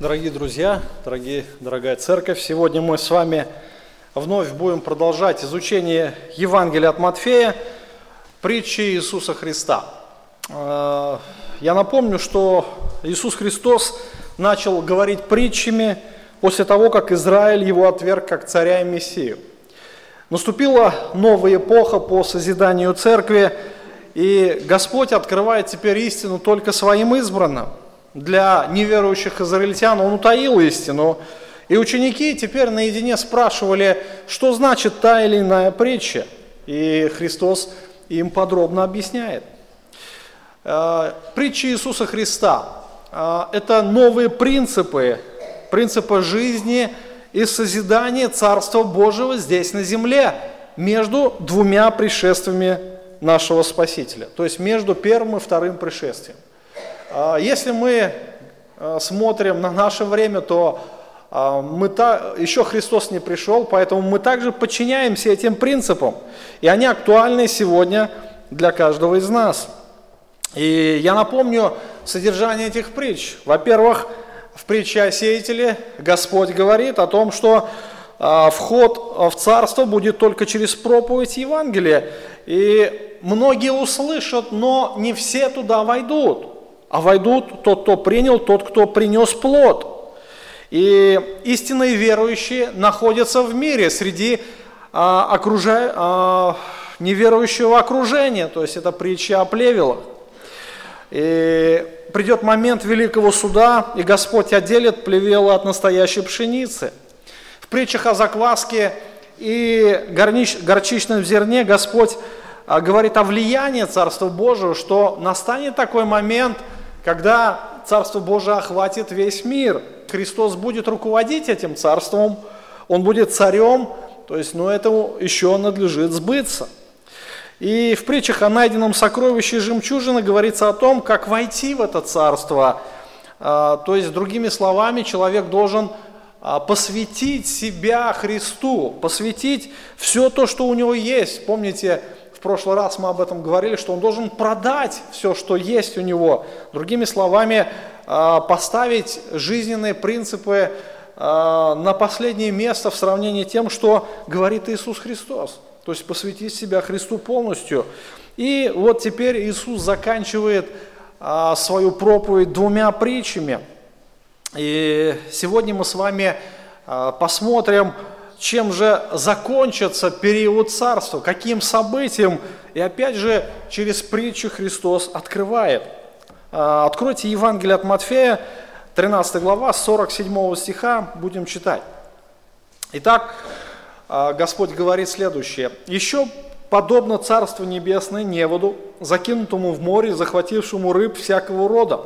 Дорогие друзья, дорогие, дорогая церковь, сегодня мы с вами вновь будем продолжать изучение Евангелия от Матфея, притчи Иисуса Христа. Э, я напомню, что Иисус Христос начал говорить притчами после того, как Израиль его отверг как царя и мессию. Наступила новая эпоха по созиданию церкви, и Господь открывает теперь истину только своим избранным – для неверующих израильтян, он утаил истину. И ученики теперь наедине спрашивали, что значит та или иная притча. И Христос им подробно объясняет. Э, притча Иисуса Христа э, – это новые принципы, принципы жизни и созидания Царства Божьего здесь на земле между двумя пришествиями нашего Спасителя, то есть между первым и вторым пришествием. А, если мы а, смотрим на наше время, то а, мы та, еще Христос не пришел, поэтому мы также подчиняемся этим принципам. И они актуальны сегодня для каждого из нас. И я напомню содержание этих притч. Во-первых, в притче о сеятеле Господь говорит о том, что вход в царство будет только через проповедь Евангелия. И многие услышат, но не все туда войдут а войдут тот, кто принял, тот, кто принес плод. И истинные верующие находятся в мире среди а, окружа... а, неверующего окружения, то есть это притча о плевелах. И придет момент великого суда, и Господь отделит плевела от настоящей пшеницы. В притчах о закваске и горнич... горчичном зерне Господь а, говорит о влиянии Царства Божьего, что настанет такой момент – когда Царство Божие охватит весь мир, Христос будет руководить этим царством, Он будет царем, то есть, ну, этому еще надлежит сбыться. И в притчах о найденном сокровище жемчужины говорится о том, как войти в это царство. А, то есть, другими словами, человек должен а, посвятить себя Христу, посвятить все то, что у него есть. Помните, прошлый раз мы об этом говорили, что он должен продать все, что есть у него. Другими словами, а, поставить жизненные принципы а, на последнее место в сравнении с тем, что говорит Иисус Христос. То есть посвятить себя Христу полностью. И вот теперь Иисус заканчивает а, свою проповедь двумя притчами. И сегодня мы с вами посмотрим, чем же закончится период царства, каким событием. И опять же, через притчу Христос открывает. А, откройте Евангелие от Матфея, 13 глава, 47 стиха, будем читать. Итак, а, Господь говорит следующее. «Еще подобно Царству Небесное неводу, закинутому в море, захватившему рыб всякого рода,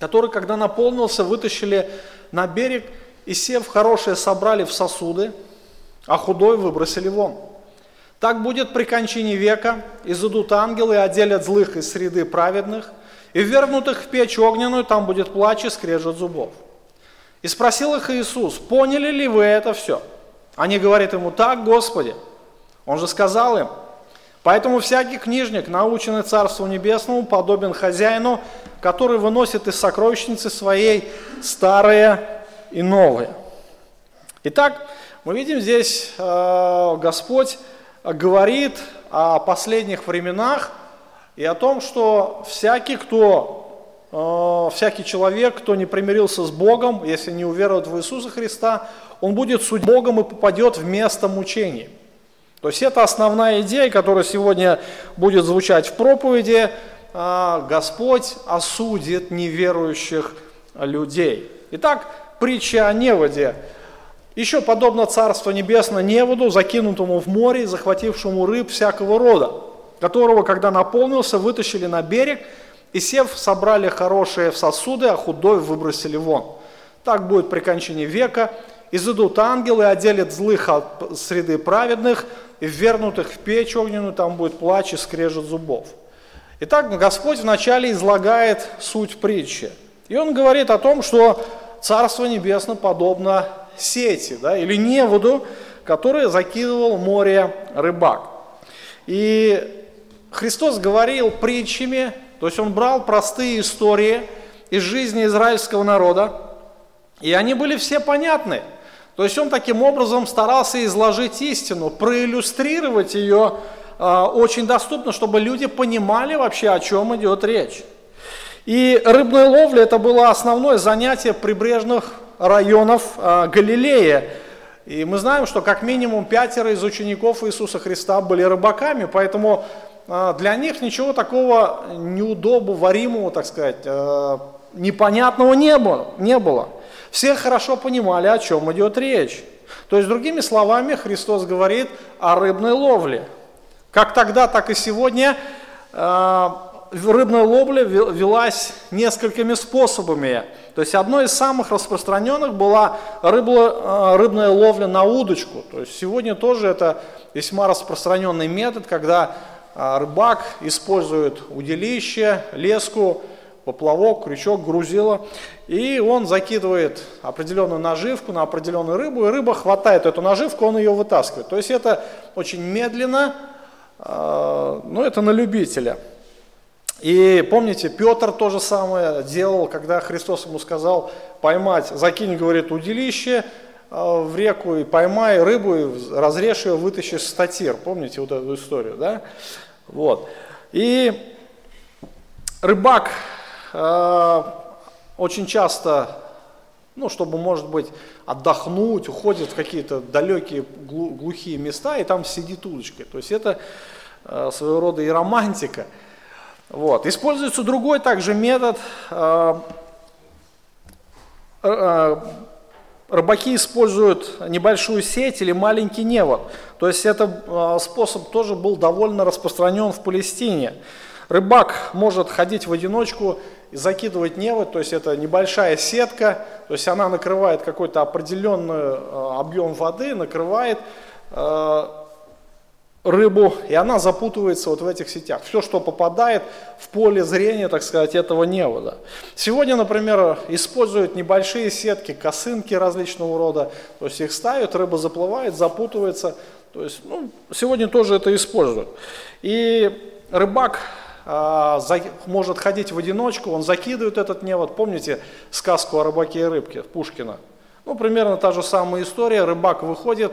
который, когда наполнился, вытащили на берег – и сев хорошее собрали в сосуды, а худой выбросили вон. Так будет при кончине века, изыдут ангелы и отделят злых из среды праведных, и ввергнутых в печь огненную, там будет плач и скрежет зубов. И спросил их Иисус, поняли ли вы это все? Они говорят ему, так, Господи. Он же сказал им, поэтому всякий книжник, наученный Царству Небесному, подобен хозяину, который выносит из сокровищницы своей старые и новые. Итак, мы видим здесь, э, Господь говорит о последних временах и о том, что всякий, кто, э, всякий человек, кто не примирился с Богом, если не уверует в Иисуса Христа, он будет судить Богом и попадет в место мучений. То есть это основная идея, которая сегодня будет звучать в проповеди. Э, Господь осудит неверующих людей. Итак, притча о неводе. Еще подобно Царство Небесное неводу, закинутому в море, захватившему рыб всякого рода, которого, когда наполнился, вытащили на берег и, сев, собрали хорошие в сосуды, а худой выбросили вон. Так будет при кончине века. Изыдут ангелы, отделят злых от среды праведных, и ввернутых в печь огненную, там будет плач и скрежет зубов. Итак, Господь вначале излагает суть притчи. И Он говорит о том, что Царство Небесное подобно сети, да, или неводу, который закидывал море рыбак. И Христос говорил притчами, то есть Он брал простые истории из жизни израильского народа, И они были все понятны. То есть он таким образом старался изложить истину, проиллюстрировать ее э, очень доступно, чтобы люди понимали вообще, о чем идет речь. И рыбная ловля это было основное занятие прибрежных районов э, Галилея. И мы знаем, что как минимум пятеро из учеников Иисуса Христа были рыбаками, поэтому э, для них ничего такого неудобоваримого, так сказать, э, непонятного не было. Не было. Все хорошо понимали, о чем идет речь. То есть, другими словами, Христос говорит о рыбной ловле. Как тогда, так и сегодня рыбная ловля велась несколькими способами. То есть одной из самых распространенных была рыбла, э, рыбная ловля на удочку. То есть сегодня тоже это весьма распространенный метод, когда э, рыбак использует удилище, леску, поплавок, крючок, грузило, и он закидывает определенную наживку на определенную рыбу, и рыба хватает эту наживку, он ее вытаскивает. То есть это очень медленно, э, но это на любителя. И помните, Петр то же самое делал, когда Христос ему сказал поймать, закинь, говорит, удилище э, в реку и поймай рыбу, и разрежь ее, вытащи статир. Помните вот эту историю, да? Вот. И рыбак Э, очень часто, ну, чтобы, может быть, отдохнуть, уходит в какие-то далекие глухие места и там сидит удочкой. То есть это э, своего рода и романтика. Вот. Используется другой также метод. Э, рыбаки используют небольшую сеть или маленький невод. То есть этот способ тоже был довольно распространен в Палестине. Рыбак может ходить в одиночку и закидывать невод, то есть это небольшая сетка, то есть она накрывает какой-то определенный э, объем воды, накрывает э, рыбу, и она запутывается вот в этих сетях. Все, что попадает в поле зрения, так сказать, этого невода. Сегодня, например, используют небольшие сетки, косынки различного рода, то есть их ставят, рыба заплывает, запутывается. То есть, ну, сегодня тоже это используют. И рыбак а, может ходить в одиночку, он закидывает этот невод. Помните сказку о рыбаке и рыбке Пушкина? Ну, примерно та же самая история. Рыбак выходит,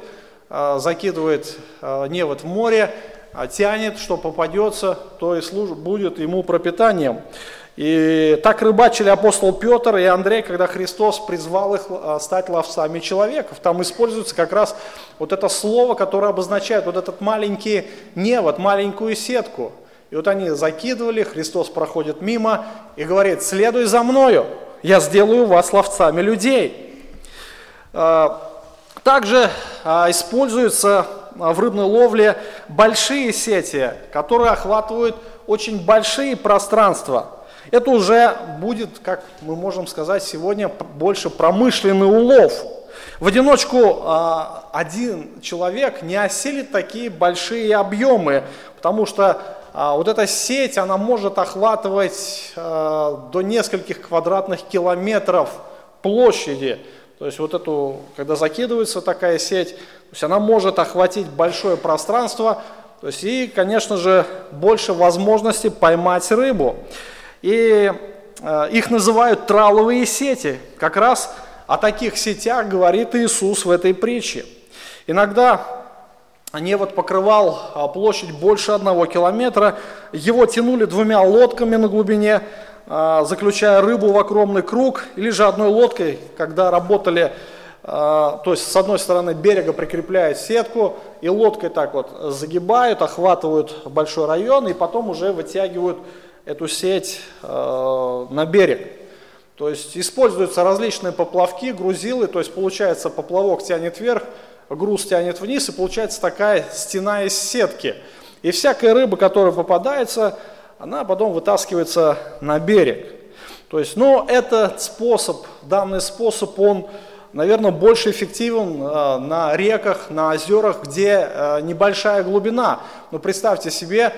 закидывает а, невод в море, тянет, что попадется, то и служит, будет ему пропитанием. И так рыбачили апостол Петр и Андрей, когда Христос призвал их стать ловцами человеков. Там используется как раз вот это слово, которое обозначает вот этот маленький невод, маленькую сетку – и вот они закидывали, Христос проходит мимо и говорит, следуй за мною, я сделаю вас ловцами людей. А, также а, используются в рыбной ловле большие сети, которые охватывают очень большие пространства. Это уже будет, как мы можем сказать сегодня, больше промышленный улов. В одиночку а, один человек не осилит такие большие объемы, потому что а, вот эта сеть, она может охватывать а, до нескольких квадратных километров площади. То есть вот эту, когда закидывается такая сеть, то есть она может охватить большое пространство, то есть и, конечно же, больше возможностей поймать рыбу. И э, их называют траловые сети. Как раз о таких сетях говорит Иисус в этой притче. Иногда Невод покрывал а, площадь больше одного километра. Его тянули двумя лодками на глубине, заключая рыбу в огромный круг, или же одной лодкой, когда работали, а, то есть с одной стороны берега прикрепляют сетку, и лодкой так вот загибают, охватывают большой район, и потом уже вытягивают эту сеть на берег. То есть используются различные поплавки, грузилы, то есть получается поплавок тянет вверх, груз тянет вниз, и получается такая стена из сетки. И всякая рыба, которая попадается, она потом вытаскивается на берег. То есть, но этот способ, данный способ, он, наверное, больше эффективен э, на реках, на озерах, где э, небольшая глубина. Но представьте себе,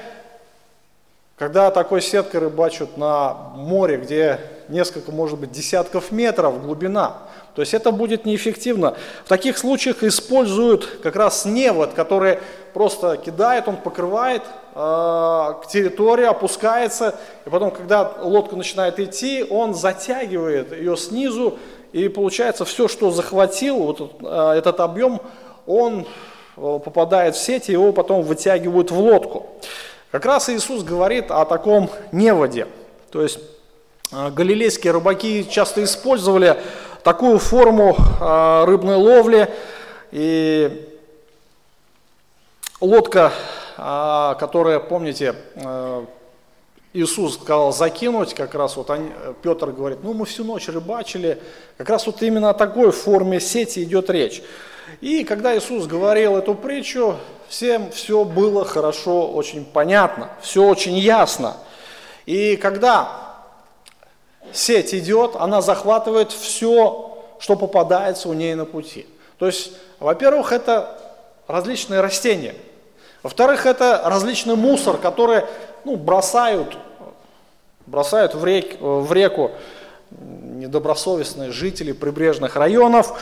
когда такой сеткой рыбачат на море, где несколько, может быть, десятков метров глубина, то есть это будет неэффективно. В таких случаях используют как раз невод, который просто кидает, он покрывает к территории, опускается, и потом, когда лодка начинает идти, он затягивает ее снизу, и получается все, что захватил, вот этот объем, он попадает в сеть, и его потом вытягивают в лодку. Как раз Иисус говорит о таком неводе. То есть галилейские рыбаки часто использовали такую форму рыбной ловли, и лодка, которая, помните, Иисус сказал закинуть, как раз вот они, Петр говорит, ну мы всю ночь рыбачили, как раз вот именно о такой форме сети идет речь. И когда Иисус говорил эту притчу, всем все было хорошо, очень понятно, все очень ясно. И когда сеть идет, она захватывает все, что попадается у ней на пути. То есть, во-первых, это различные растения. Во-вторых, это различный мусор, который ну, бросают, бросают в, рек, в реку недобросовестные жители прибрежных районов.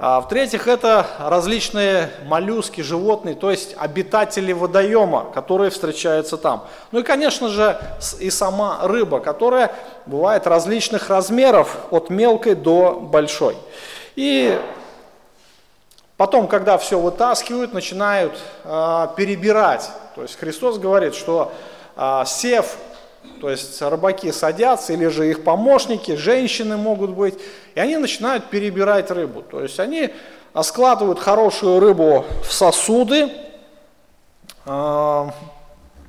А в-третьих, это различные моллюски, животные, то есть обитатели водоема, которые встречаются там. Ну и, конечно же, и сама рыба, которая бывает различных размеров, от мелкой до большой. И потом, когда все вытаскивают, начинают э, перебирать. То есть Христос говорит, что а, сев, то есть рыбаки садятся, или же их помощники, женщины могут быть, и они начинают перебирать рыбу. То есть они складывают хорошую рыбу в сосуды, а,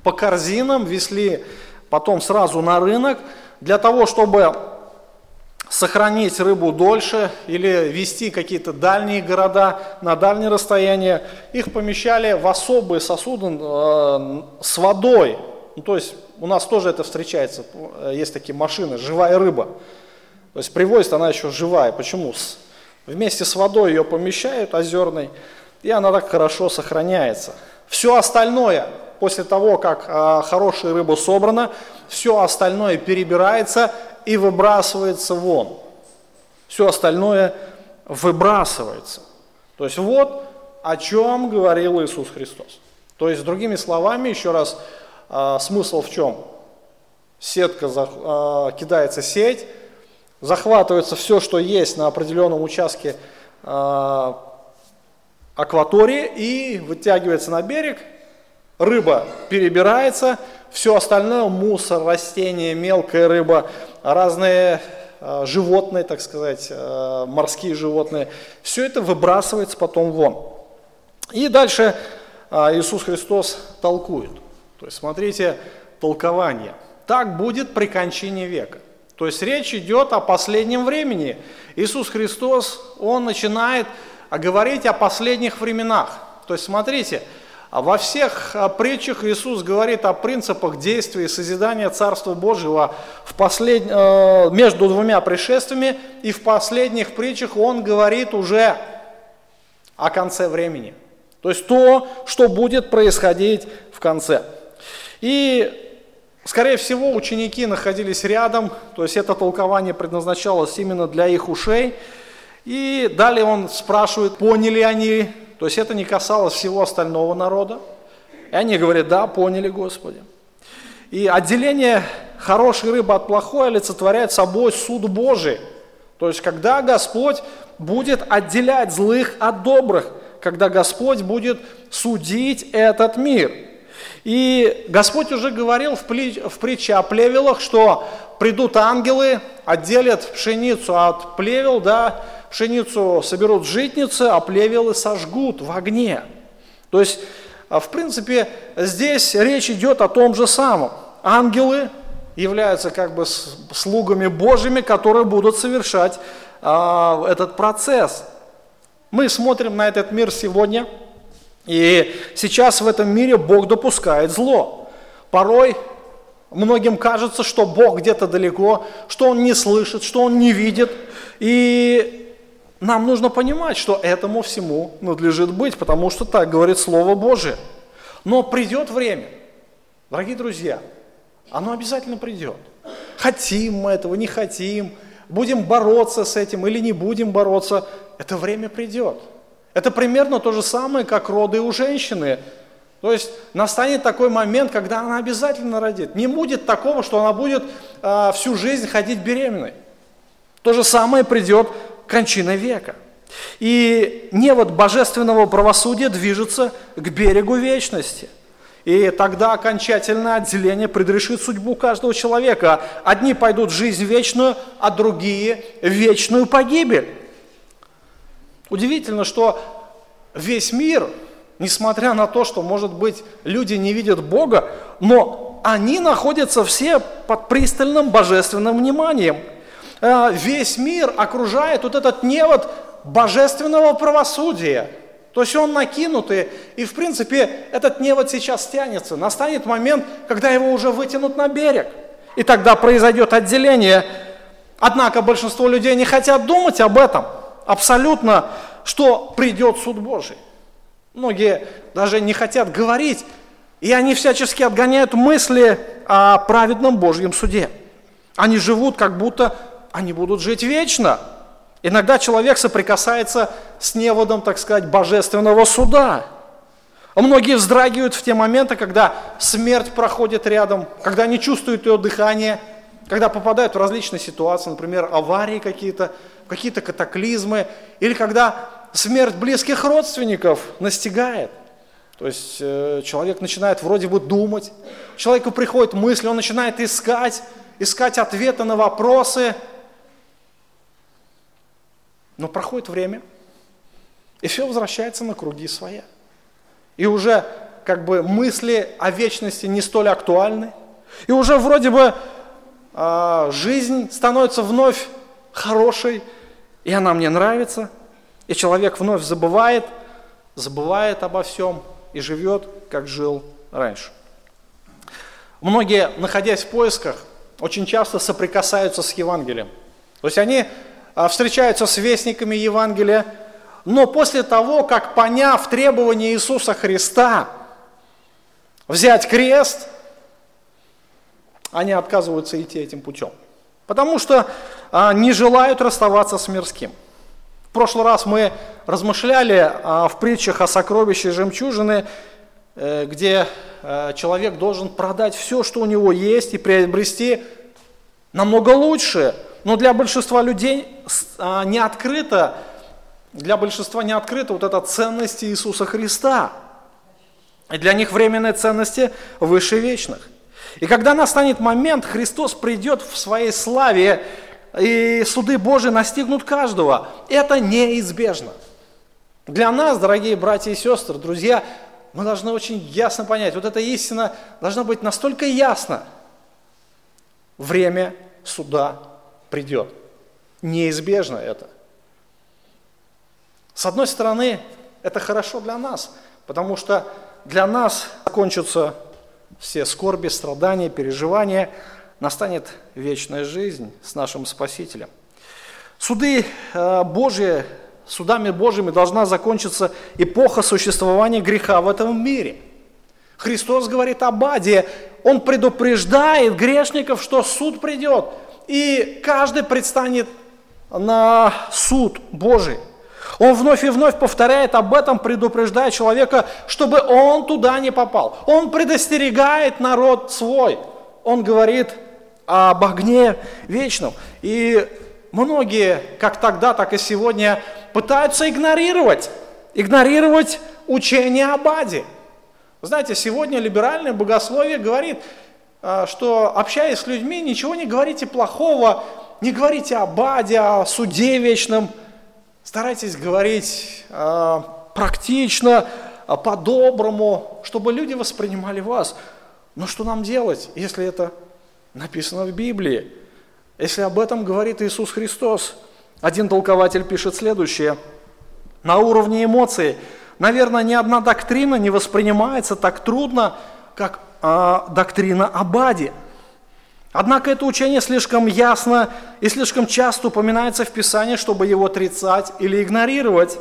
по корзинам, везли потом сразу на рынок, для того, чтобы сохранить рыбу дольше или вести какие-то дальние города на дальние расстояния, их помещали в особые сосуды э, с водой, ну, то есть у нас тоже это встречается, есть такие машины, живая рыба. То есть привозит она еще живая. Почему? Вместе с водой ее помещают озерной, и она так хорошо сохраняется. Все остальное, после того, как а, хорошая рыба собрана, все остальное перебирается и выбрасывается вон. Все остальное выбрасывается. То есть вот о чем говорил Иисус Христос. То есть, другими словами, еще раз а, смысл в чем? Сетка, а, кидается сеть, захватывается все, что есть на определенном участке а, акватории и вытягивается на берег, рыба перебирается, все остальное, мусор, растения, мелкая рыба, разные животные, так сказать, морские животные, все это выбрасывается потом вон. И дальше Иисус Христос толкует – то есть смотрите толкование. Так будет при кончине века. То есть речь идет о последнем времени. Иисус Христос, Он начинает говорить о последних временах. То есть смотрите, во всех а, притчах Иисус говорит о принципах действия и созидания Царства Божьего в послед... Э, между двумя пришествиями, и в последних притчах Он говорит уже о конце времени. То есть то, что будет происходить в конце. И, скорее всего, ученики находились рядом, то есть это толкование предназначалось именно для их ушей. И далее он спрашивает, поняли они, то есть это не касалось всего остального народа. И они говорят, да, поняли, Господи. И отделение хорошей рыбы от плохой олицетворяет собой суд Божий. То есть, когда Господь будет отделять злых от добрых, когда Господь будет судить этот мир – и Господь уже говорил в, притче о плевелах, что придут ангелы, отделят пшеницу от плевел, да, пшеницу соберут житницы, а плевелы сожгут в огне. То есть, а, в принципе, здесь речь идет о том же самом. Ангелы являются как бы слугами Божьими, которые будут совершать а, этот процесс. Мы смотрим на этот мир сегодня – и сейчас в этом мире Бог допускает зло. Порой многим кажется, что Бог где-то далеко, что Он не слышит, что Он не видит. И нам нужно понимать, что этому всему надлежит быть, потому что так говорит Слово Божие. Но придет время, дорогие друзья, оно обязательно придет. Хотим мы этого, не хотим, будем бороться с этим или не будем бороться, это время придет. Это примерно то же самое, как роды у женщины. То есть настанет такой момент, когда она обязательно родит. Не будет такого, что она будет э, всю жизнь ходить беременной. То же самое придет кончиной века. И невод божественного правосудия движется к берегу вечности. И тогда окончательное отделение предрешит судьбу каждого человека. Одни пойдут в жизнь вечную, а другие вечную погибель. Удивительно, что весь мир, несмотря на то, что, может быть, люди не видят Бога, но они находятся все под пристальным божественным вниманием. Э, весь мир окружает вот этот невод божественного правосудия. То есть он накинутый, и в принципе этот невод сейчас тянется. Настанет момент, когда его уже вытянут на берег. И тогда произойдет отделение. Однако большинство людей не хотят думать об этом. Абсолютно, что придет суд Божий. Многие даже не хотят говорить, и они всячески отгоняют мысли о праведном Божьем суде. Они живут, как будто они будут жить вечно. Иногда человек соприкасается с неводом, так сказать, божественного суда. Многие вздрагивают в те моменты, когда смерть проходит рядом, когда не чувствуют ее дыхание, когда попадают в различные ситуации, например, аварии какие-то, какие-то катаклизмы, или когда смерть близких родственников настигает. То есть э, человек начинает вроде бы думать, человеку приходит мысль, он начинает искать, искать ответы на вопросы – но проходит время, и все возвращается на круги своя. И уже как бы мысли о вечности не столь актуальны. И уже вроде бы э, жизнь становится вновь хорошей, и она мне нравится. И человек вновь забывает, забывает обо всем и живет, как жил раньше. Многие, находясь в поисках, очень часто соприкасаются с Евангелием. То есть они встречаются с вестниками Евангелия, но после того, как поняв требования Иисуса Христа взять крест, они отказываются идти этим путем. Потому что а, не желают расставаться с мирским. В прошлый раз мы размышляли а, в притчах о сокровище жемчужины, э, где человек должен продать все, что у него есть, и приобрести намного лучше – но для большинства людей а, не открыто, для большинства не открыта вот эта ценность Иисуса Христа. И для них временные ценности выше вечных. И когда настанет момент, Христос придет в своей славе, и суды Божии настигнут каждого. Это неизбежно. Для нас, дорогие братья и сестры, друзья, мы должны очень ясно понять, вот эта истина должна быть настолько ясна. Время суда придет. Неизбежно это. С одной стороны, это хорошо для нас, потому что для нас кончатся все скорби, страдания, переживания, настанет вечная жизнь с нашим Спасителем. Суды э, Божьи, судами Божьими должна закончиться эпоха существования греха в этом мире. Христос говорит об аде, Он предупреждает грешников, что суд придет – и каждый предстанет на суд Божий. Он вновь и вновь повторяет об этом, предупреждая человека, чтобы он туда не попал. Он предостерегает народ свой. Он говорит об огне вечном. И многие, как тогда, так и сегодня, пытаются игнорировать, игнорировать учение об Аде. Знаете, сегодня либеральное богословие говорит, что общаясь с людьми, ничего не говорите плохого, не говорите о баде, о суде вечном. Старайтесь говорить э, практично, э, по-доброму, чтобы люди воспринимали вас. Но что нам делать, если это написано в Библии? Если об этом говорит Иисус Христос? Один толкователь пишет следующее. На уровне эмоций, наверное, ни одна доктрина не воспринимается так трудно, как а, доктрина об аде. Однако это учение слишком ясно и слишком часто упоминается в Писании, чтобы его отрицать или игнорировать.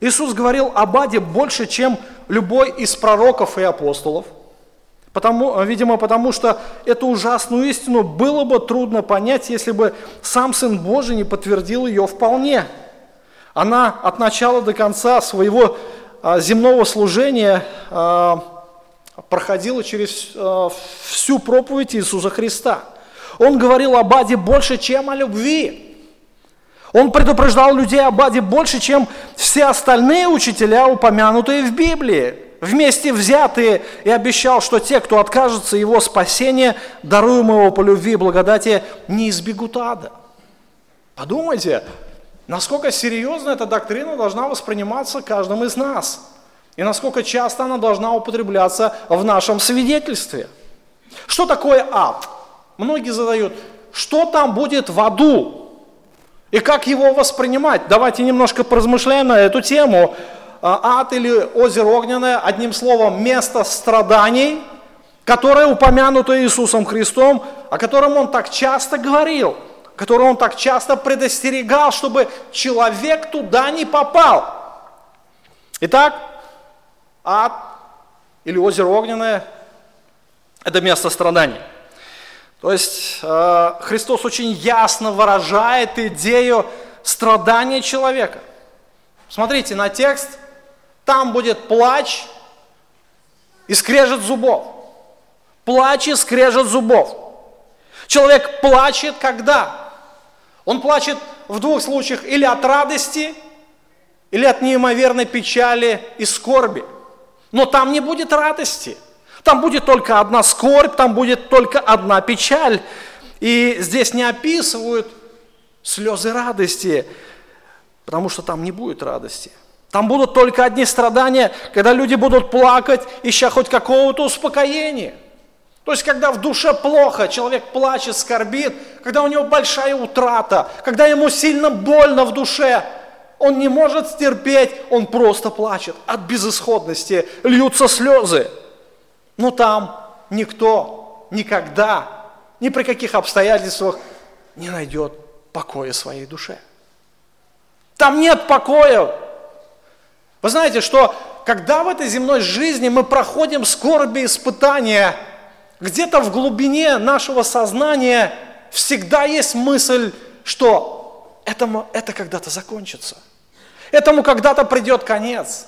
Иисус говорил об аде больше, чем любой из пророков и апостолов. Потому, видимо, потому что эту ужасную истину было бы трудно понять, если бы сам Сын Божий не подтвердил ее вполне. Она от начала до конца своего а, земного служения а, проходила через э, всю проповедь Иисуса Христа. Он говорил об аде больше, чем о любви. Он предупреждал людей об аде больше, чем все остальные учителя, упомянутые в Библии, вместе взятые, и обещал, что те, кто откажется его спасения, даруемого по любви и благодати, не избегут ада. Подумайте, насколько серьезно эта доктрина должна восприниматься каждым из нас, и насколько часто она должна употребляться в нашем свидетельстве. Что такое ад? Многие задают, что там будет в аду? И как его воспринимать? Давайте немножко поразмышляем на эту тему. А, ад или озеро огненное, одним словом, место страданий, которое упомянуто Иисусом Христом, о котором Он так часто говорил, которое Он так часто предостерегал, чтобы человек туда не попал. Итак, ад или озеро огненное – это место страданий. То есть э, Христос очень ясно выражает идею страдания человека. Смотрите на текст, там будет плач и скрежет зубов. Плач и скрежет зубов. Человек плачет когда? Он плачет в двух случаях или от радости, или от неимоверной печали и скорби. Но там не будет радости – там будет только одна скорбь, там будет только одна печаль. И здесь не описывают слезы радости, потому что там не будет радости. Там будут только одни страдания, когда люди будут плакать, ища хоть какого-то успокоения. То есть, когда в душе плохо, человек плачет, скорбит, когда у него большая утрата, когда ему сильно больно в душе, он не может стерпеть, он просто плачет. От безысходности льются слезы. Но там никто никогда, ни при каких обстоятельствах не найдет покоя своей душе. Там нет покоя. Вы знаете, что когда в этой земной жизни мы проходим скорби испытания, где-то в глубине нашего сознания всегда есть мысль, что этому, это когда-то закончится. Этому когда-то придет конец.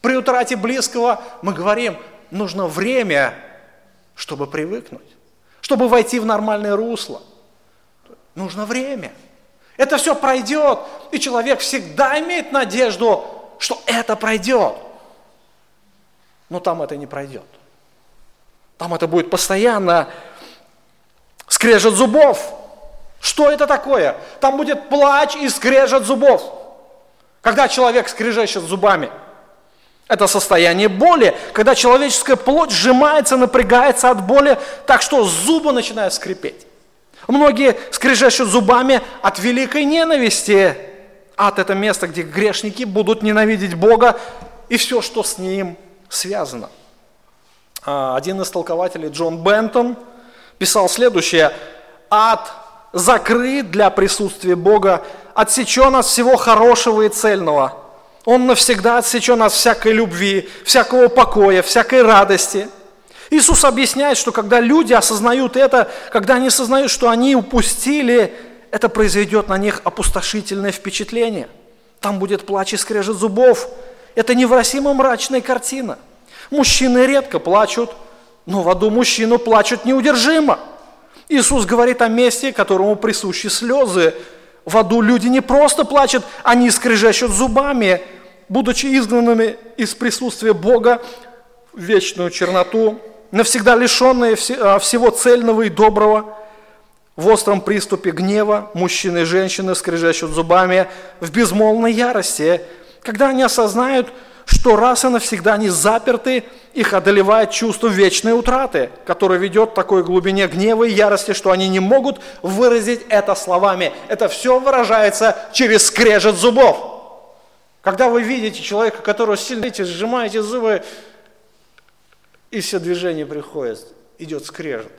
При утрате близкого мы говорим, нужно время, чтобы привыкнуть, чтобы войти в нормальное русло. Нужно время. Это все пройдет, и человек всегда имеет надежду, что это пройдет. Но там это не пройдет. Там это будет постоянно скрежет зубов. Что это такое? Там будет плач и скрежет зубов. Когда человек скрежещет зубами – это состояние боли, когда человеческая плоть сжимается, напрягается от боли, так что зубы начинают скрипеть. Многие скрежещут зубами от великой ненависти. Ад – это место, где грешники будут ненавидеть Бога и все, что с Ним связано. А, один из толкователей, Джон Бентон, писал следующее. «Ад закрыт для присутствия Бога, отсечен от всего хорошего и цельного – он навсегда отсечен от всякой любви, всякого покоя, всякой радости. Иисус объясняет, что когда люди осознают это, когда они осознают, что они упустили, это произведет на них опустошительное впечатление. Там будет плач и скрежет зубов. Это невыносимо мрачная картина. Мужчины редко плачут, но в аду мужчину плачут неудержимо. Иисус говорит о месте, которому присущи слезы. В аду люди не просто плачут, они скрежещут зубами, будучи изгнанными из присутствия Бога в вечную черноту, навсегда лишенные а, всего цельного и доброго, в остром приступе гнева мужчины и женщины скрежещут зубами в безмолвной ярости, когда они осознают, что раз и навсегда они заперты, их одолевает чувство вечной утраты, которое ведет к такой глубине гнева и ярости, что они не могут выразить это словами. Это все выражается через скрежет зубов. Когда вы видите человека, которого сильно сжимаете зубы, и все движения приходят, идет скрежет.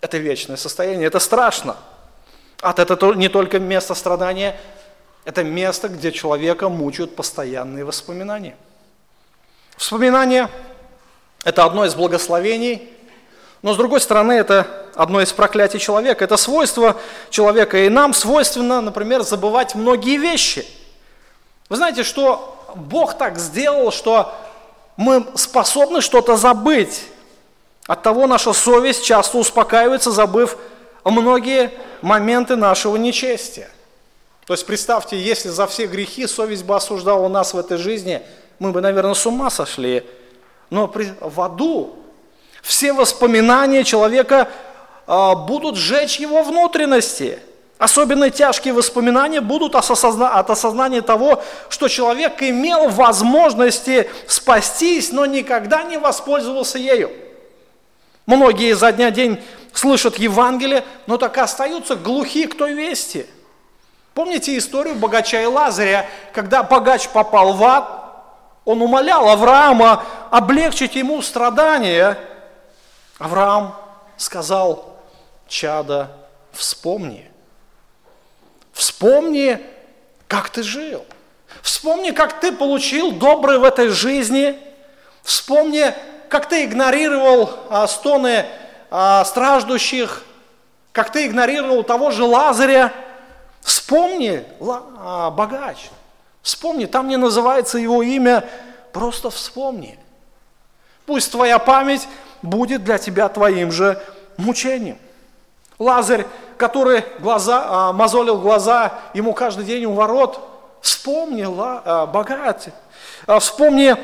Это вечное состояние, это страшно. Ад – это не только место страдания, это место, где человека мучают постоянные воспоминания. Вспоминания – это одно из благословений, но с другой стороны, это одно из проклятий человека. Это свойство человека, и нам свойственно, например, забывать многие вещи – вы знаете, что Бог так сделал, что мы способны что-то забыть. От того наша совесть часто успокаивается, забыв многие моменты нашего нечестия. То есть представьте, если за все грехи совесть бы осуждала нас в этой жизни, мы бы, наверное, с ума сошли. Но при, в аду все воспоминания человека а, будут сжечь его внутренности. Особенно тяжкие воспоминания будут от осознания того, что человек имел возможности спастись, но никогда не воспользовался ею. Многие за дня день слышат Евангелие, но так и остаются глухи к той вести. Помните историю богача и Лазаря, когда богач попал в ад, он умолял Авраама облегчить ему страдания. Авраам сказал, чада, вспомни. Вспомни, как ты жил. Вспомни, как ты получил доброе в этой жизни. Вспомни, как ты игнорировал а, стоны а, страждущих, как ты игнорировал того же Лазаря. Вспомни, а, богач. Вспомни, там не называется его имя, просто вспомни. Пусть твоя память будет для тебя твоим же мучением. Лазарь, который глаза, а, мозолил глаза ему каждый день у ворот, вспомни, а, богат, а, вспомни,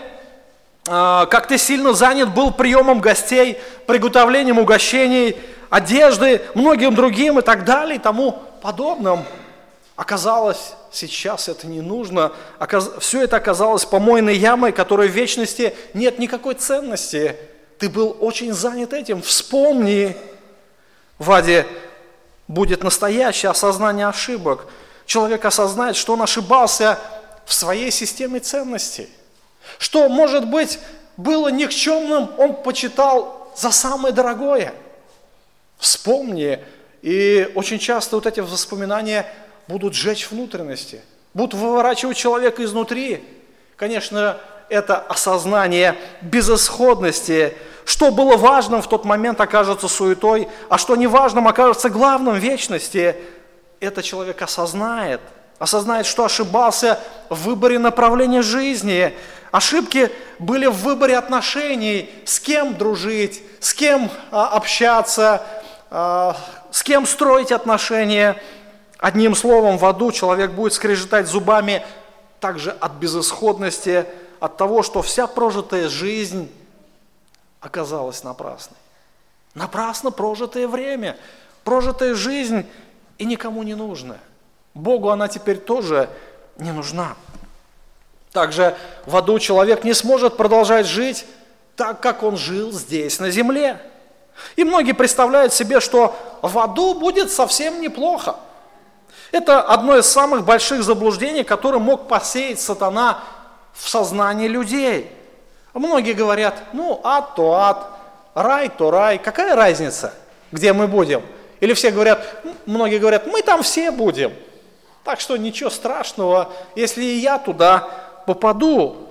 а, как ты сильно занят был приемом гостей, приготовлением угощений, одежды, многим другим и так далее, и тому подобным. Оказалось, сейчас это не нужно. Все это оказалось помойной ямой, которой в вечности нет никакой ценности. Ты был очень занят этим. Вспомни. В аде будет настоящее осознание ошибок. Человек осознает, что он ошибался в своей системе ценностей. Что, может быть, было никчемным, он почитал за самое дорогое. Вспомни, и очень часто вот эти воспоминания будут сжечь внутренности, будут выворачивать человека изнутри. Конечно, это осознание безысходности, что было важным в тот момент окажется суетой, а что неважным окажется главным в вечности. Это человек осознает, осознает, что ошибался в выборе направления жизни. Ошибки были в выборе отношений, с кем дружить, с кем а, общаться, а, с кем строить отношения – Одним словом, в аду человек будет скрежетать зубами также от безысходности, от того, что вся прожитая жизнь оказалась напрасной. Напрасно прожитое время, прожитая жизнь и никому не нужная. Богу она теперь тоже не нужна. Также в аду человек не сможет продолжать жить так, как он жил здесь, на земле. И многие представляют себе, что в аду будет совсем неплохо – это одно из самых больших заблуждений, которое мог посеять сатана в сознании людей. Многие говорят, ну ад то ад, рай то рай, какая разница, где мы будем? Или все говорят, многие говорят, мы там все будем. Так что ничего страшного, если и я туда попаду.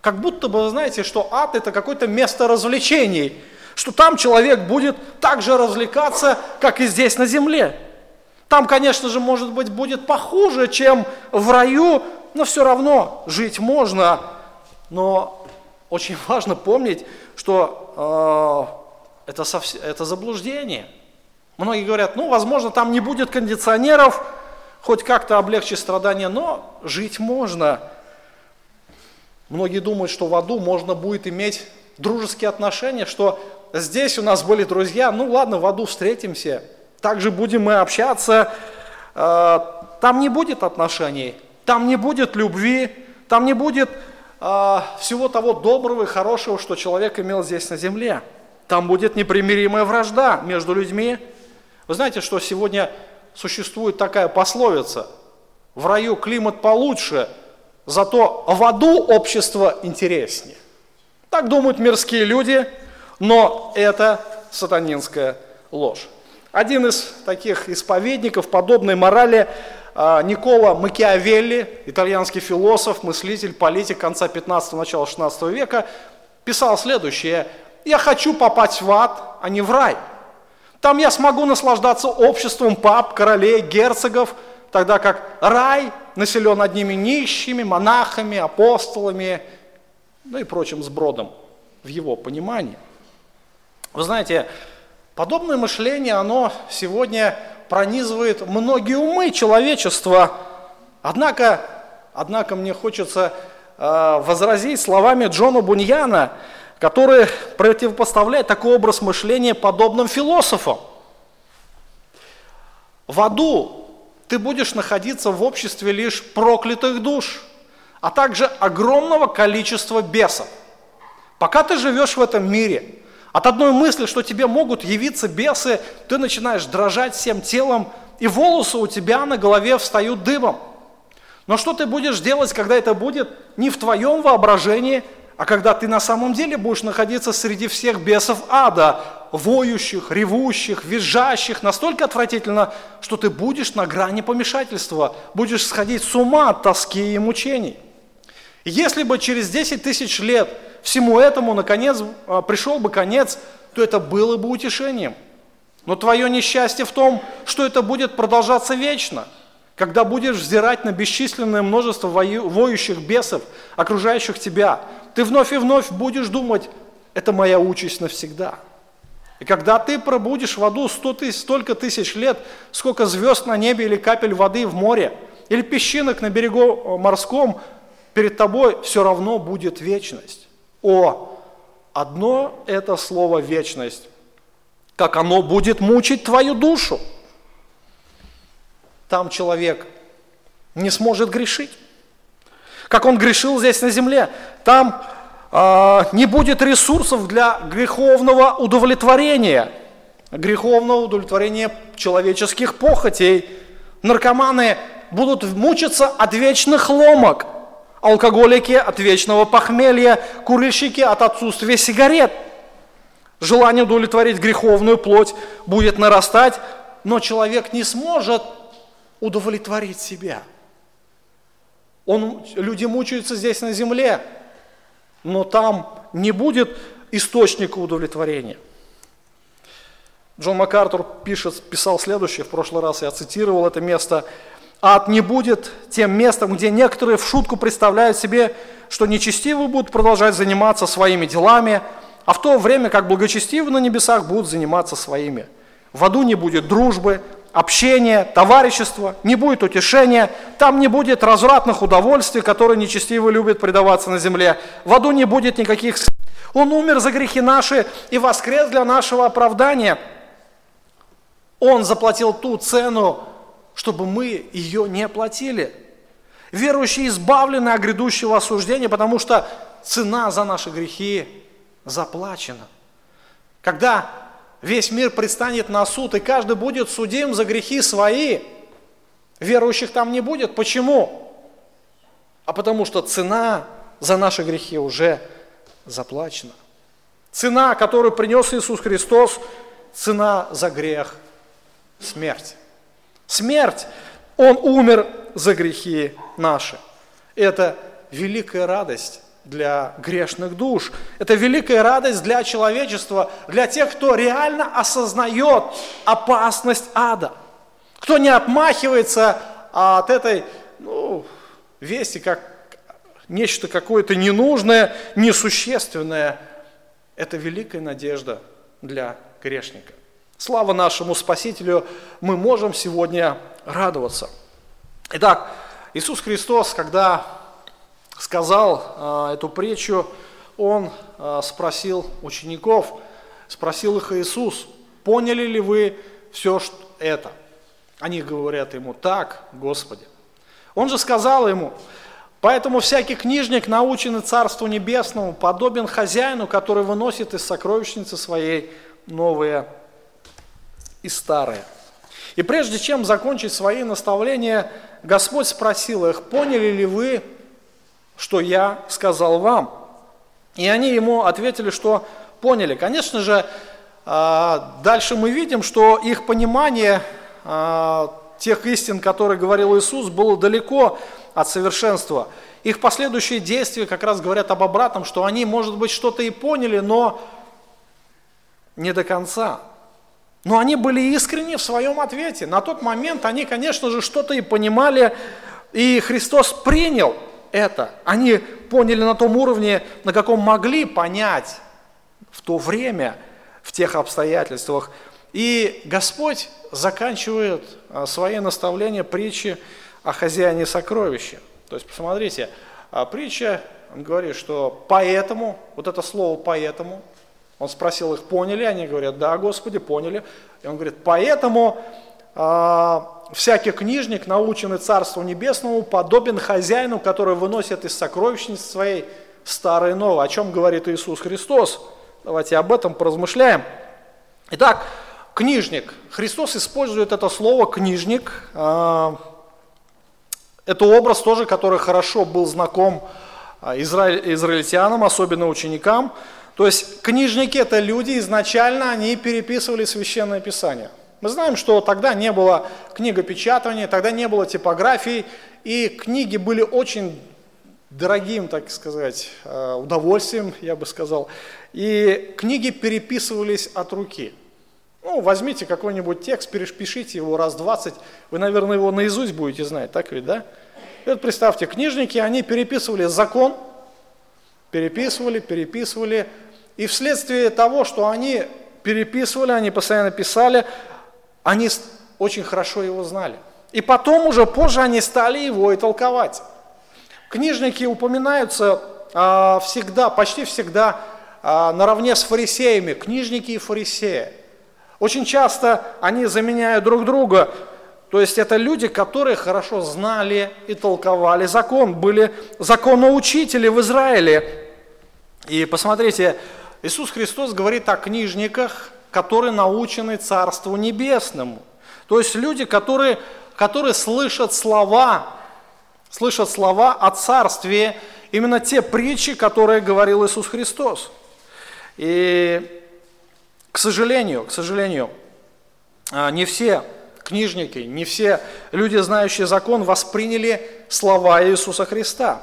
Как будто бы, знаете, что ад это какое-то место развлечений, что там человек будет так же развлекаться, как и здесь на земле. Там, конечно же, может быть, будет похуже, чем в раю, но все равно жить можно. Но очень важно помнить, что э, это, совсем, это заблуждение. Многие говорят, ну, возможно, там не будет кондиционеров, хоть как-то облегчить страдания, но жить можно. Многие думают, что в аду можно будет иметь дружеские отношения, что здесь у нас были друзья, ну ладно, в аду встретимся – также будем мы общаться, э, там не будет отношений, там не будет любви, там не будет э, всего того доброго и хорошего, что человек имел здесь на земле. Там будет непримиримая вражда между людьми. Вы знаете, что сегодня существует такая пословица, в раю климат получше, зато в аду общество интереснее. Так думают мирские люди, но это сатанинская ложь. Один из таких исповедников подобной морали а, Никола Макиавелли, итальянский философ, мыслитель, политик конца 15-го, начала 16 века, писал следующее. «Я хочу попасть в ад, а не в рай. Там я смогу наслаждаться обществом пап, королей, герцогов, тогда как рай населен одними нищими, монахами, апостолами, ну и прочим сбродом в его понимании. Вы знаете, Подобное мышление, оно сегодня пронизывает многие умы человечества. Однако, однако мне хочется э, возразить словами Джона Буньяна, который противопоставляет такой образ мышления подобным философам. В аду ты будешь находиться в обществе лишь проклятых душ, а также огромного количества бесов. Пока ты живешь в этом мире, от одной мысли, что тебе могут явиться бесы, ты начинаешь дрожать всем телом, и волосы у тебя на голове встают дыбом. Но что ты будешь делать, когда это будет не в твоем воображении, а когда ты на самом деле будешь находиться среди всех бесов ада, воющих, ревущих, визжащих, настолько отвратительно, что ты будешь на грани помешательства, будешь сходить с ума от тоски и мучений. Если бы через 10 тысяч лет всему этому наконец а, пришел бы конец, то это было бы утешением. Но твое несчастье в том, что это будет продолжаться вечно, когда будешь взирать на бесчисленное множество воющих бесов, окружающих тебя. Ты вновь и вновь будешь думать, это моя участь навсегда. И когда ты пробудешь в аду сто тысяч, столько тысяч лет, сколько звезд на небе или капель воды в море, или песчинок на берегу э, морском, перед тобой все равно будет вечность. О, одно это слово вечность, как оно будет мучить твою душу. Там человек не сможет грешить. Как он грешил здесь на земле. Там а, не будет ресурсов для греховного удовлетворения, греховного удовлетворения человеческих похотей. Наркоманы будут мучиться от вечных ломок, алкоголики от вечного похмелья, курильщики от отсутствия сигарет. Желание удовлетворить греховную плоть будет нарастать, но человек не сможет удовлетворить себя. Он, люди мучаются здесь на земле, но там не будет источника удовлетворения. Джон МакАртур пишет, писал следующее, в прошлый раз я цитировал это место. «Ад не будет тем местом, где некоторые в шутку представляют себе, что нечестивые будут продолжать заниматься своими делами, а в то время как благочестивые на небесах будут заниматься своими. В аду не будет дружбы, общения, товарищества, не будет утешения, там не будет развратных удовольствий, которые нечестивые любят предаваться на земле. В аду не будет никаких... Он умер за грехи наши и воскрес для нашего оправдания. Он заплатил ту цену, чтобы мы ее не платили. Верующие избавлены от грядущего осуждения, потому что цена за наши грехи заплачена. Когда весь мир предстанет на суд, и каждый будет судим за грехи свои. Верующих там не будет. Почему? А потому что цена за наши грехи уже заплачена. Цена, которую принес Иисус Христос, цена за грех – смерть. Смерть. Он умер за грехи наши. Это великая радость для грешных душ. Это великая радость для человечества, для тех, кто реально осознает опасность ада. Кто не отмахивается от этой ну, вести как нечто какое-то ненужное, несущественное. Это великая надежда для грешника. Слава нашему Спасителю, мы можем сегодня радоваться. Итак, Иисус Христос, когда сказал э, эту притчу, он э, спросил учеников, спросил их Иисус, поняли ли вы все что это? Они говорят ему, так, Господи. Он же сказал ему, поэтому всякий книжник, наученный Царству Небесному, подобен хозяину, который выносит из сокровищницы своей новые и старые. И прежде чем закончить свои наставления, Господь спросил их, поняли ли вы что я сказал вам. И они ему ответили, что поняли. Конечно же, а, дальше мы видим, что их понимание а, тех истин, которые говорил Иисус, было далеко от совершенства. Их последующие действия как раз говорят об обратном, что они, может быть, что-то и поняли, но не до конца. Но они были искренни в своем ответе. На тот момент они, конечно же, что-то и понимали, и Христос принял это. Они поняли на том уровне, на каком могли понять в то время, в тех обстоятельствах. И Господь заканчивает а, свои наставления притчи о хозяине сокровища. То есть, посмотрите, а, притча он говорит, что поэтому, вот это слово поэтому, он спросил их, поняли? Они говорят, да, Господи, поняли. И он говорит, поэтому э, всякий книжник, наученный Царству Небесному, подобен хозяину, который выносит из сокровищницы своей старое и новое. О чем говорит Иисус Христос? Давайте об этом поразмышляем. Итак, книжник. Христос использует это слово книжник. А, это образ тоже, который хорошо был знаком а, израильтянам, особенно ученикам. То есть книжники это люди, изначально они переписывали священное писание. Мы знаем, что тогда не было книгопечатания, тогда не было типографии, и книги были очень дорогим, так сказать, э, удовольствием, я бы сказал. И книги переписывались от руки. Ну, возьмите какой-нибудь текст, перепишите его раз 20, вы, наверное, его наизусть будете знать, так ведь, да? И вот представьте, книжники, они переписывали закон, переписывали, переписывали, и вследствие того, что они переписывали, они постоянно писали, они очень хорошо его знали. И потом уже позже они стали его и толковать. Книжники упоминаются а, всегда, почти всегда а, наравне с фарисеями, книжники и фарисеи. Очень часто они заменяют друг друга, то есть это люди, которые хорошо знали и толковали закон, были законоучители в Израиле. И посмотрите, Иисус Христос говорит о книжниках, которые научены Царству Небесному. То есть люди, которые, которые слышат слова, слышат слова о Царстве, именно те притчи, которые говорил Иисус Христос. И, к сожалению, к сожалению, а, не все книжники, не все люди, знающие закон, восприняли слова Иисуса Христа.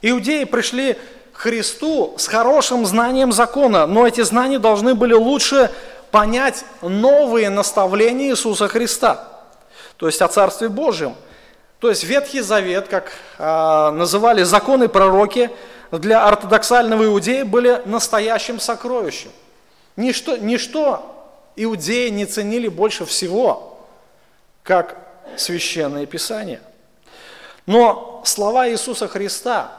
Иудеи пришли Христу с хорошим знанием закона, но эти знания должны были лучше понять новые наставления Иисуса Христа, то есть о Царстве Божьем. То есть Ветхий Завет, как э, называли законы пророки, для ортодоксального иудея были настоящим сокровищем. Ничто, ничто иудеи не ценили больше всего – как священное писание. Но слова Иисуса Христа,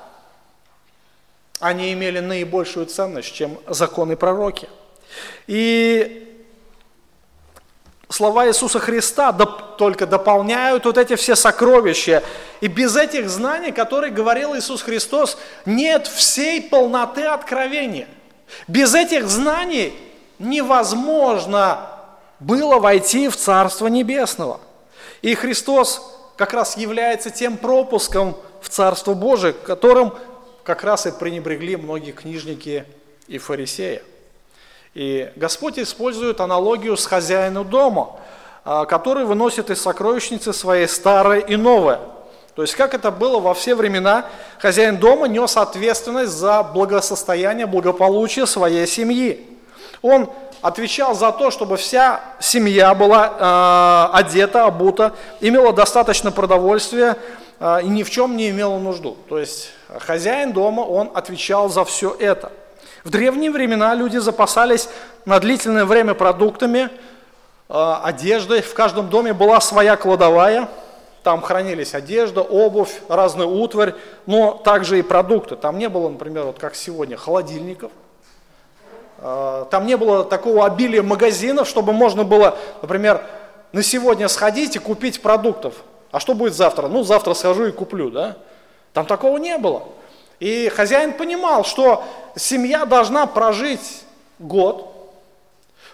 они имели наибольшую ценность, чем законы пророки. И слова Иисуса Христа доп, только дополняют вот эти все сокровища. И без этих знаний, которые говорил Иисус Христос, нет всей полноты откровения. Без этих знаний невозможно было войти в Царство Небесного – и Христос как раз является тем пропуском в Царство Божие, которым как раз и пренебрегли многие книжники и фарисеи. И Господь использует аналогию с хозяином дома, а, который выносит из сокровищницы своей старое и новое. То есть, как это было во все времена, хозяин дома нес ответственность за благосостояние, благополучие своей семьи. Он отвечал за то, чтобы вся семья была э, одета, обута, имела достаточно продовольствия э, и ни в чем не имела нужду. То есть хозяин дома, он отвечал за все это. В древние времена люди запасались на длительное время продуктами, э, одеждой. В каждом доме была своя кладовая, там хранились одежда, обувь, разная утварь, но также и продукты. Там не было, например, вот как сегодня, холодильников – а, там не было такого обилия магазинов, чтобы можно было, например, на сегодня сходить и купить продуктов. А что будет завтра? Ну, завтра схожу и куплю, да? Там такого не было. И хозяин понимал, что семья должна прожить год,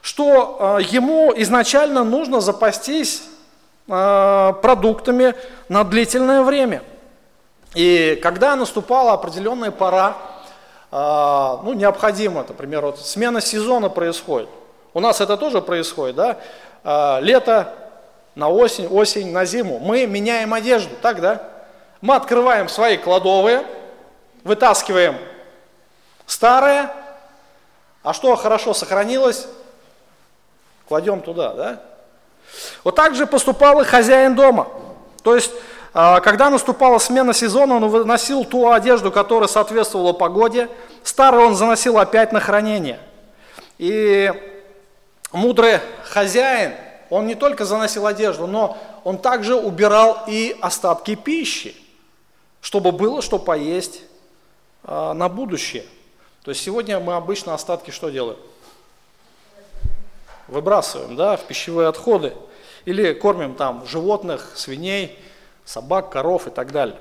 что э, ему изначально нужно запастись э, продуктами на длительное время. И когда наступала определенная пора, а, ну, необходимо, например, вот смена сезона происходит. У нас это тоже происходит, да? Лето на осень, осень на зиму. Мы меняем одежду, так, да? Мы открываем свои кладовые, вытаскиваем старое, а что хорошо сохранилось, кладем туда, да? Вот так же поступал и хозяин дома. То есть а, когда наступала смена сезона, он выносил ту одежду, которая соответствовала погоде, старую он заносил опять на хранение. И мудрый хозяин, он не только заносил одежду, но он также убирал и остатки пищи, чтобы было что поесть а, на будущее. То есть сегодня мы обычно остатки что делаем? Выбрасываем, да, в пищевые отходы. Или кормим там животных, свиней, собак, коров и так далее.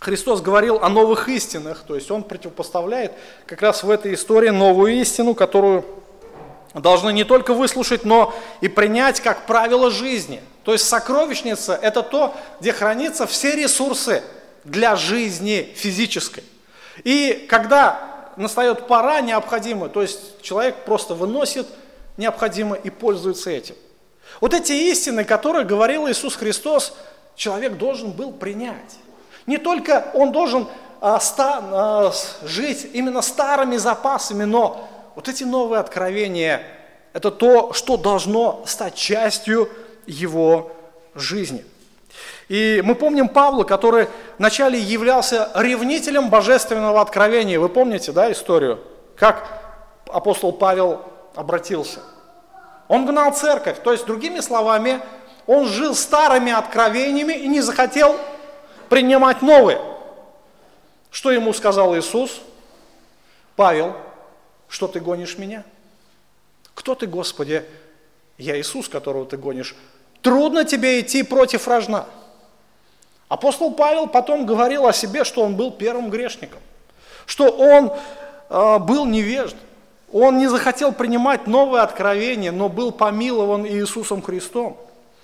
Христос говорил о новых истинах, то есть Он противопоставляет как раз в этой истории новую истину, которую должны не только выслушать, но и принять как правило жизни. То есть сокровищница – это то, где хранятся все ресурсы для жизни физической. И когда настает пора необходимая, то есть человек просто выносит необходимо и пользуется этим. Вот эти истины, которые говорил Иисус Христос, человек должен был принять. Не только он должен а, ста, а, жить именно старыми запасами, но вот эти новые откровения – это то, что должно стать частью его жизни. И мы помним Павла, который вначале являлся ревнителем божественного откровения. Вы помните, да, историю? Как апостол Павел обратился? Он гнал церковь, то есть, другими словами, он жил старыми откровениями и не захотел принимать новые. Что ему сказал Иисус? Павел, что ты гонишь меня? Кто ты, Господи? Я Иисус, которого ты гонишь. Трудно тебе идти против рожна. Апостол Павел потом говорил о себе, что он был первым грешником, что он э, был невежд, он не захотел принимать новое откровение, но был помилован Иисусом Христом.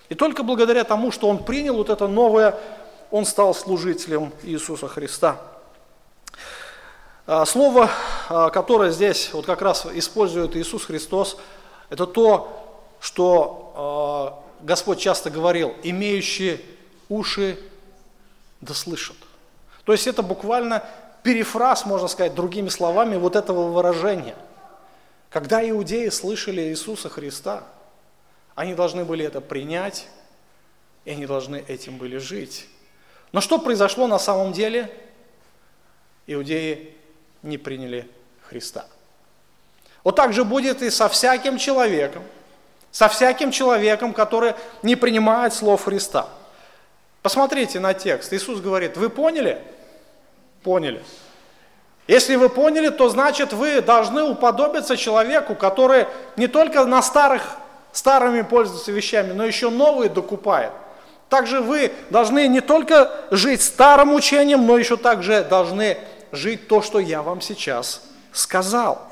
И только благодаря тому, что он принял вот это новое, он стал служителем Иисуса Христа. А, слово, а, которое здесь вот как раз использует Иисус Христос, это то, что а, Господь часто говорил, имеющие уши да слышат. То есть это буквально перефраз, можно сказать, другими словами, вот этого выражения. Когда иудеи слышали Иисуса Христа, они должны были это принять, и они должны этим были жить. Но что произошло на самом деле? Иудеи не приняли Христа. Вот так же будет и со всяким человеком, со всяким человеком, который не принимает слов Христа. Посмотрите на текст. Иисус говорит, вы поняли? Поняли. Если вы поняли, то значит вы должны уподобиться человеку, который не только на старых, старыми пользуется вещами, но еще новые докупает. Также вы должны не только жить старым учением, но еще также должны жить то, что я вам сейчас сказал.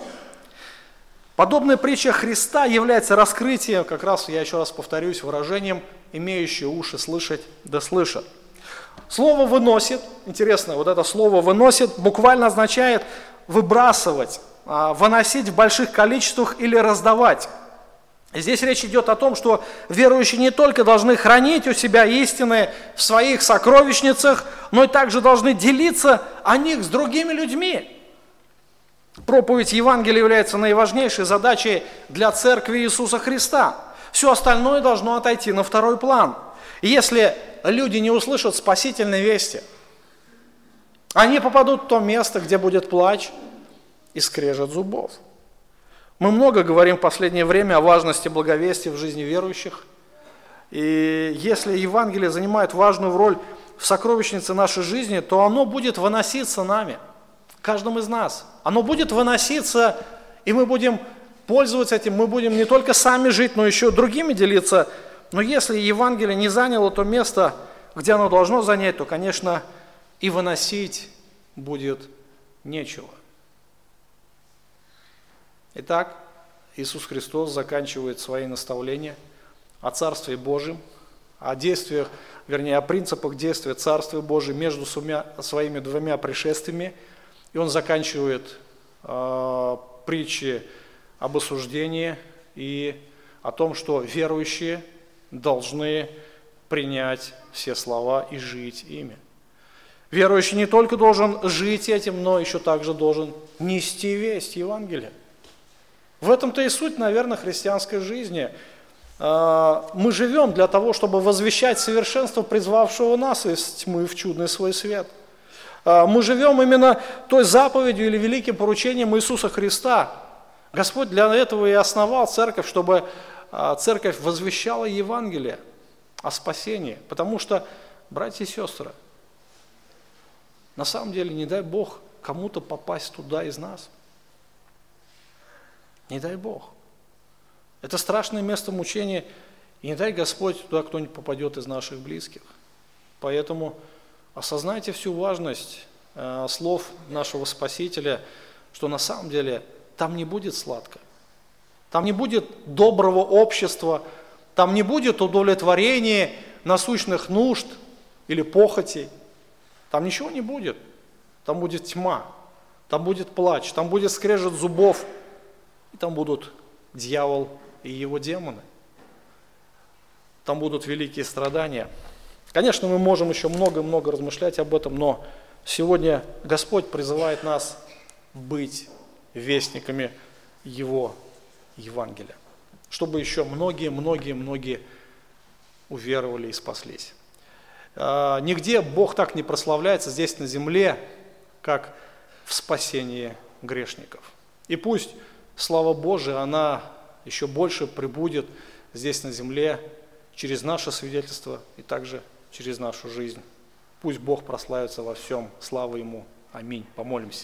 Подобная притча Христа является раскрытием, как раз я еще раз повторюсь, выражением «имеющие уши слышать, да слышат». Слово «выносит», интересно, вот это слово «выносит» буквально означает выбрасывать, а, выносить в больших количествах или раздавать. Здесь речь идет о том, что верующие не только должны хранить у себя истины в своих сокровищницах, но и также должны делиться о них с другими людьми. Проповедь Евангелия является наиважнейшей задачей для Церкви Иисуса Христа. Все остальное должно отойти на второй план. если люди не услышат спасительной вести. Они попадут в то место, где будет плач и скрежет зубов. Мы много говорим в последнее время о важности благовестия в жизни верующих. И если Евангелие занимает важную роль в сокровищнице нашей жизни, то оно будет выноситься нами, каждым из нас. Оно будет выноситься, и мы будем пользоваться этим, мы будем не только сами жить, но еще другими делиться но если Евангелие не заняло то место, где оно должно занять, то, конечно, и выносить будет нечего. Итак, Иисус Христос заканчивает свои наставления о Царстве Божьем, о действиях, вернее, о принципах действия Царствия Божьего между своими двумя пришествиями. И он заканчивает э, притчи об осуждении и о том, что верующие – должны принять все слова и жить ими. Верующий не только должен жить этим, но еще также должен нести весть Евангелия. В этом-то и суть, наверное, христианской жизни. А, мы живем для того, чтобы возвещать совершенство призвавшего нас из тьмы в чудный свой свет. А, мы живем именно той заповедью или великим поручением Иисуса Христа, Господь для этого и основал церковь, чтобы а, церковь возвещала Евангелие о спасении. Потому что, братья и сестры, на самом деле, не дай Бог кому-то попасть туда из нас. Не дай Бог. Это страшное место мучения, и не дай Господь туда кто-нибудь попадет из наших близких. Поэтому осознайте всю важность э, слов нашего Спасителя, что на самом деле там не будет сладко. Там не будет доброго общества, там не будет удовлетворения насущных нужд или похотей. Там ничего не будет. Там будет тьма, там будет плач, там будет скрежет зубов, и там будут дьявол и его демоны. Там будут великие страдания. Конечно, мы можем еще много-много размышлять об этом, но сегодня Господь призывает нас быть вестниками Его Евангелия, чтобы еще многие-многие-многие уверовали и спаслись. А, нигде Бог так не прославляется здесь на земле, как в спасении грешников. И пусть слава Божия, она еще больше прибудет здесь на земле через наше свидетельство и также через нашу жизнь. Пусть Бог прославится во всем. Слава Ему. Аминь. Помолимся.